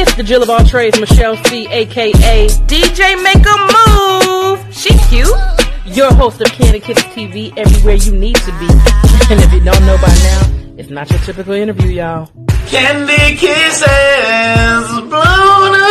It's the Jill of all trades, Michelle C, aka DJ Make a Move. She cute. Your host of Candy Kisses TV, everywhere you need to be. And if you don't know by now, it's not your typical interview, y'all. Candy kisses blown away.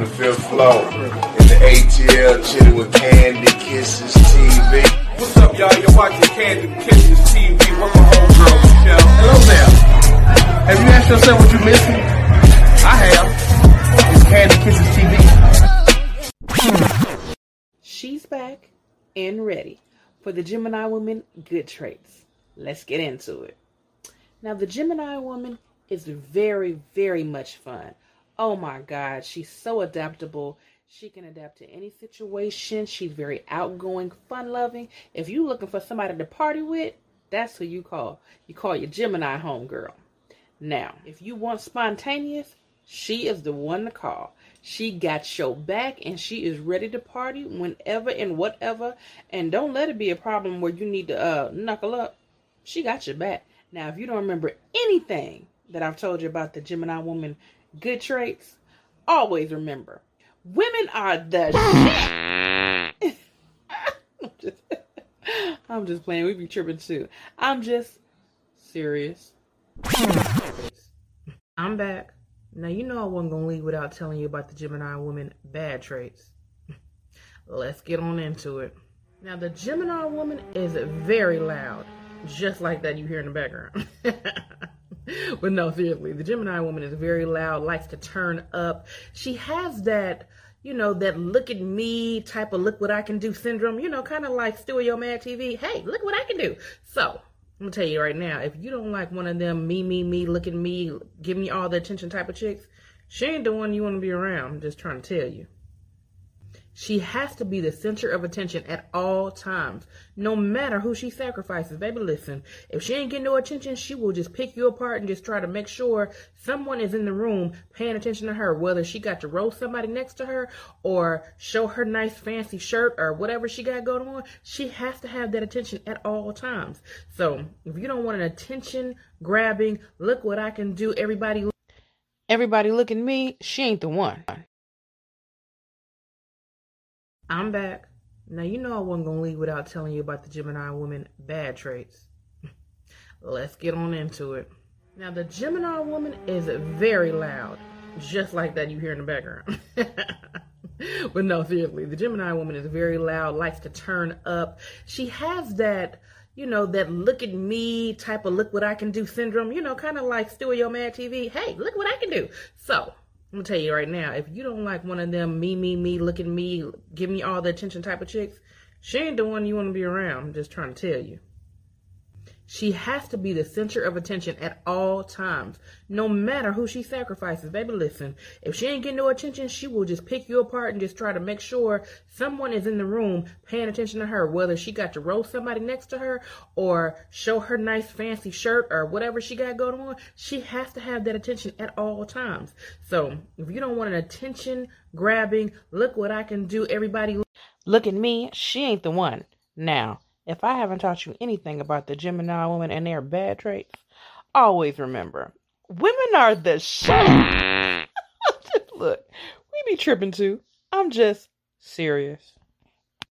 Man from the fifth floor. In the ATL, chilling with Candy Kisses TV. What's up, y'all? You're watching Candy Kisses TV with my homegirl, Michelle. Hello there. Have you asked yourself what you're missing? I have. It's Candy Kisses TV. She's back and ready for the Gemini woman good traits. Let's get into it. Now, the Gemini woman is very, very much fun. Oh my God, she's so adaptable. She can adapt to any situation. She's very outgoing, fun loving. If you're looking for somebody to party with, that's who you call. You call your Gemini homegirl. Now, if you want spontaneous, she is the one to call. She got your back and she is ready to party whenever and whatever. And don't let it be a problem where you need to uh, knuckle up. She got your back. Now, if you don't remember anything that I've told you about the Gemini woman good traits, always remember women are the shit. I'm, just, I'm just playing. We be tripping too. I'm just serious. I'm back. Now you know I wasn't gonna leave without telling you about the Gemini woman bad traits. Let's get on into it. Now the Gemini woman is very loud, just like that you hear in the background. but no, seriously, the Gemini woman is very loud, likes to turn up. She has that, you know, that look at me type of look what I can do syndrome, you know, kind of like Stewie Yo Mad TV. Hey, look what I can do. So, I'm gonna tell you right now, if you don't like one of them me, me, me, look at me, give me all the attention type of chicks, she ain't the one you want to be around. I'm just trying to tell you. She has to be the center of attention at all times, no matter who she sacrifices. Baby, listen, if she ain't getting no attention, she will just pick you apart and just try to make sure someone is in the room paying attention to her, whether she got to roast somebody next to her or show her nice fancy shirt or whatever she got going on. She has to have that attention at all times. So if you don't want an attention grabbing, look what I can do, everybody, everybody look at me, she ain't the one. I'm back. Now you know I wasn't gonna leave without telling you about the Gemini woman bad traits. Let's get on into it. Now the Gemini woman is very loud, just like that you hear in the background. but no, seriously, the Gemini woman is very loud, likes to turn up. She has that, you know, that look at me type of look what I can do syndrome, you know, kind of like Stewie Yo Mad TV. Hey, look what I can do. So I'm gonna tell you right now, if you don't like one of them me, me, me, look at me, give me all the attention type of chicks, she ain't the one you want to be around. I'm just trying to tell you. She has to be the center of attention at all times, no matter who she sacrifices. Baby, listen, if she ain't getting no attention, she will just pick you apart and just try to make sure someone is in the room paying attention to her, whether she got to roast somebody next to her or show her nice fancy shirt or whatever she got going on. She has to have that attention at all times. So if you don't want an attention grabbing, look what I can do, everybody look at me, she ain't the one. Now, if I haven't taught you anything about the Gemini woman and their bad traits, always remember women are the shit. Look, we be tripping too. I'm just serious.